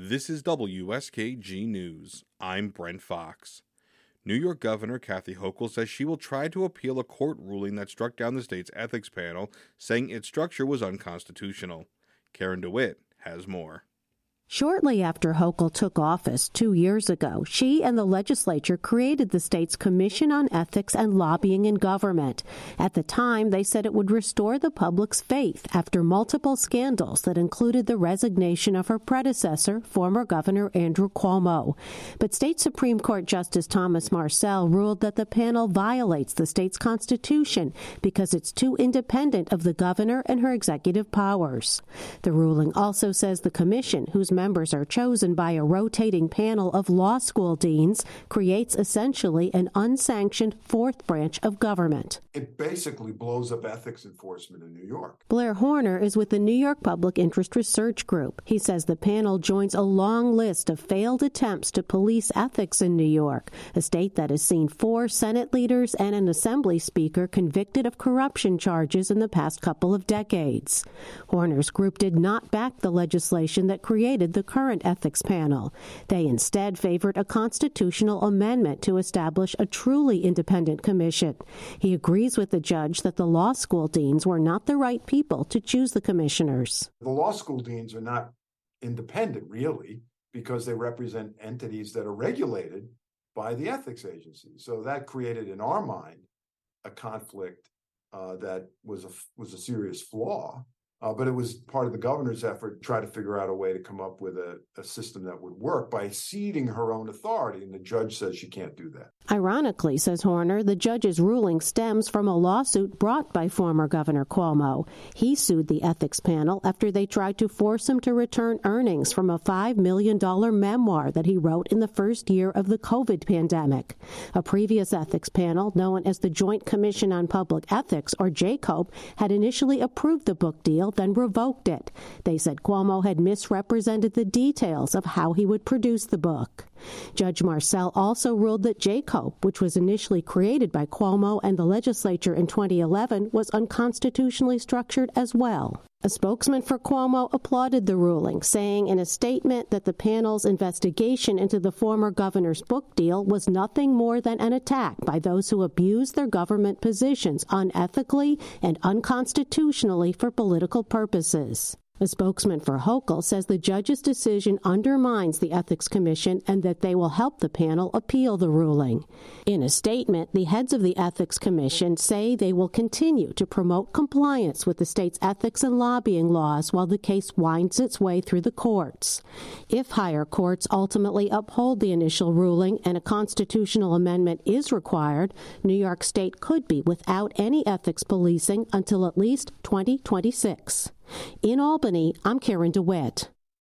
This is WSKG News. I'm Brent Fox. New York Governor Kathy Hochul says she will try to appeal a court ruling that struck down the state's ethics panel, saying its structure was unconstitutional. Karen DeWitt has more. Shortly after Hochul took office two years ago, she and the legislature created the state's Commission on Ethics and Lobbying in Government. At the time, they said it would restore the public's faith after multiple scandals that included the resignation of her predecessor, former Governor Andrew Cuomo. But State Supreme Court Justice Thomas Marcelle ruled that the panel violates the state's constitution because it's too independent of the governor and her executive powers. The ruling also says the commission, whose members are chosen by a rotating panel of law school deans creates essentially an unsanctioned fourth branch of government. It basically blows up ethics enforcement in New York. Blair Horner is with the New York Public Interest Research Group. He says the panel joins a long list of failed attempts to police ethics in New York, a state that has seen four Senate leaders and an Assembly Speaker convicted of corruption charges in the past couple of decades. Horner's group did not back the legislation that created the current ethics panel. They instead favored a constitutional amendment to establish a truly independent commission. He agrees with the judge that the law school deans were not the right people to choose the commissioners. The law school deans are not independent, really, because they represent entities that are regulated by the ethics agency. So that created, in our mind, a conflict uh, that was a was a serious flaw uh, but it was part of the governor's effort to try to figure out a way to come up with a, a, system that would work by ceding her own authority. And the judge says she can't do that. Ironically, says Horner, the judge's ruling stems from a lawsuit brought by former Governor Cuomo. He sued the ethics panel after they tried to force him to return earnings from a $5 million memoir that he wrote in the first year of the COVID pandemic. A previous ethics panel, known as the Joint Commission on Public Ethics, or JCOPE, had initially approved the book deal then revoked it. They said Cuomo had misrepresented the details of how he would produce the book. Judge Marcelle also ruled that JCOPE, which was initially created by Cuomo and the legislature in 2011, was unconstitutionally structured as well. A spokesman for Cuomo applauded the ruling, saying in a statement that the panel's investigation into the former governor's book deal was nothing more than an attack by those who abuse their government positions unethically and unconstitutionally for political purposes. A spokesman for Hochul says the judge's decision undermines the Ethics Commission and that they will help the panel appeal the ruling. In a statement, the heads of the Ethics Commission say they will continue to promote compliance with the state's ethics and lobbying laws while the case winds its way through the courts. If higher courts ultimately uphold the initial ruling and a constitutional amendment is required, New York State could be without any ethics policing until at least 2026. In Albany, I'm Karen DeWitt.